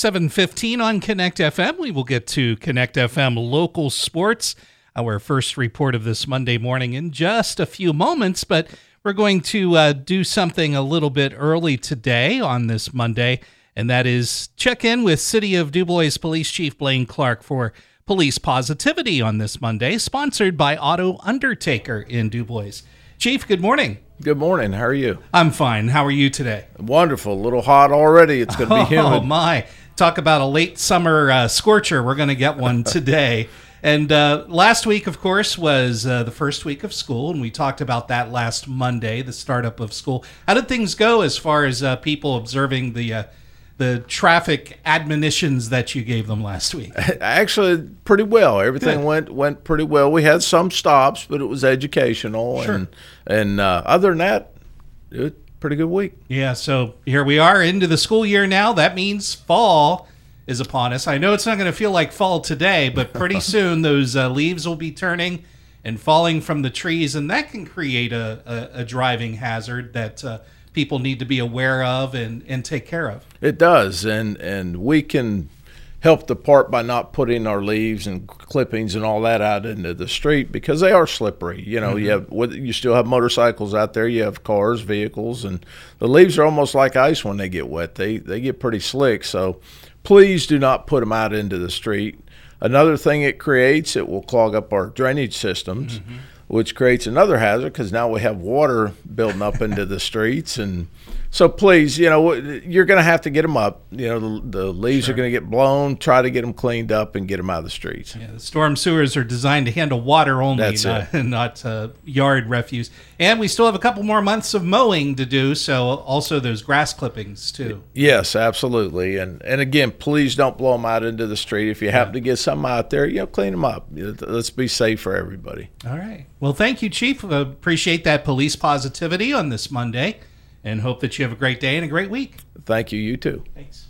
7:15 on Connect FM. We will get to Connect FM local sports, our first report of this Monday morning in just a few moments, but we're going to uh, do something a little bit early today on this Monday, and that is check in with City of DuBois Police Chief Blaine Clark for police positivity on this Monday, sponsored by Auto Undertaker in DuBois. Chief, good morning. Good morning. How are you? I'm fine. How are you today? Wonderful. A little hot already. It's going to be humid. Oh my! Talk about a late summer uh, scorcher. We're going to get one today. and uh, last week, of course, was uh, the first week of school, and we talked about that last Monday, the startup of school. How did things go as far as uh, people observing the uh, the traffic admonitions that you gave them last week? Actually, pretty well. Everything Good. went went pretty well. We had some stops, but it was educational, Sure. and and uh, other than that, it pretty good week. Yeah, so here we are into the school year now. That means fall is upon us. I know it's not going to feel like fall today, but pretty soon those uh, leaves will be turning and falling from the trees, and that can create a, a, a driving hazard that uh, people need to be aware of and, and take care of. It does, and and we can help the part by not putting our leaves and clippings and all that out into the street because they are slippery. You know, you mm-hmm. have you still have motorcycles out there, you have cars, vehicles, and the leaves are almost like ice when they get wet. They they get pretty slick. So please do not put them out into the street. Another thing it creates, it will clog up our drainage systems, mm-hmm. which creates another hazard because now we have water building up into the streets and so please, you know, you're going to have to get them up. You know, the, the leaves are going to get blown. Try to get them cleaned up and get them out of the streets. Yeah, the storm sewers are designed to handle water only, That's not, not uh, yard refuse. And we still have a couple more months of mowing to do, so also those grass clippings too. Yes, absolutely. And and again, please don't blow them out into the street. If you happen to get some out there, you know, clean them up. Let's be safe for everybody. All right. Well, thank you, Chief. Appreciate that police positivity on this Monday and hope that you have a great day and a great week. Thank you. You too. Thanks.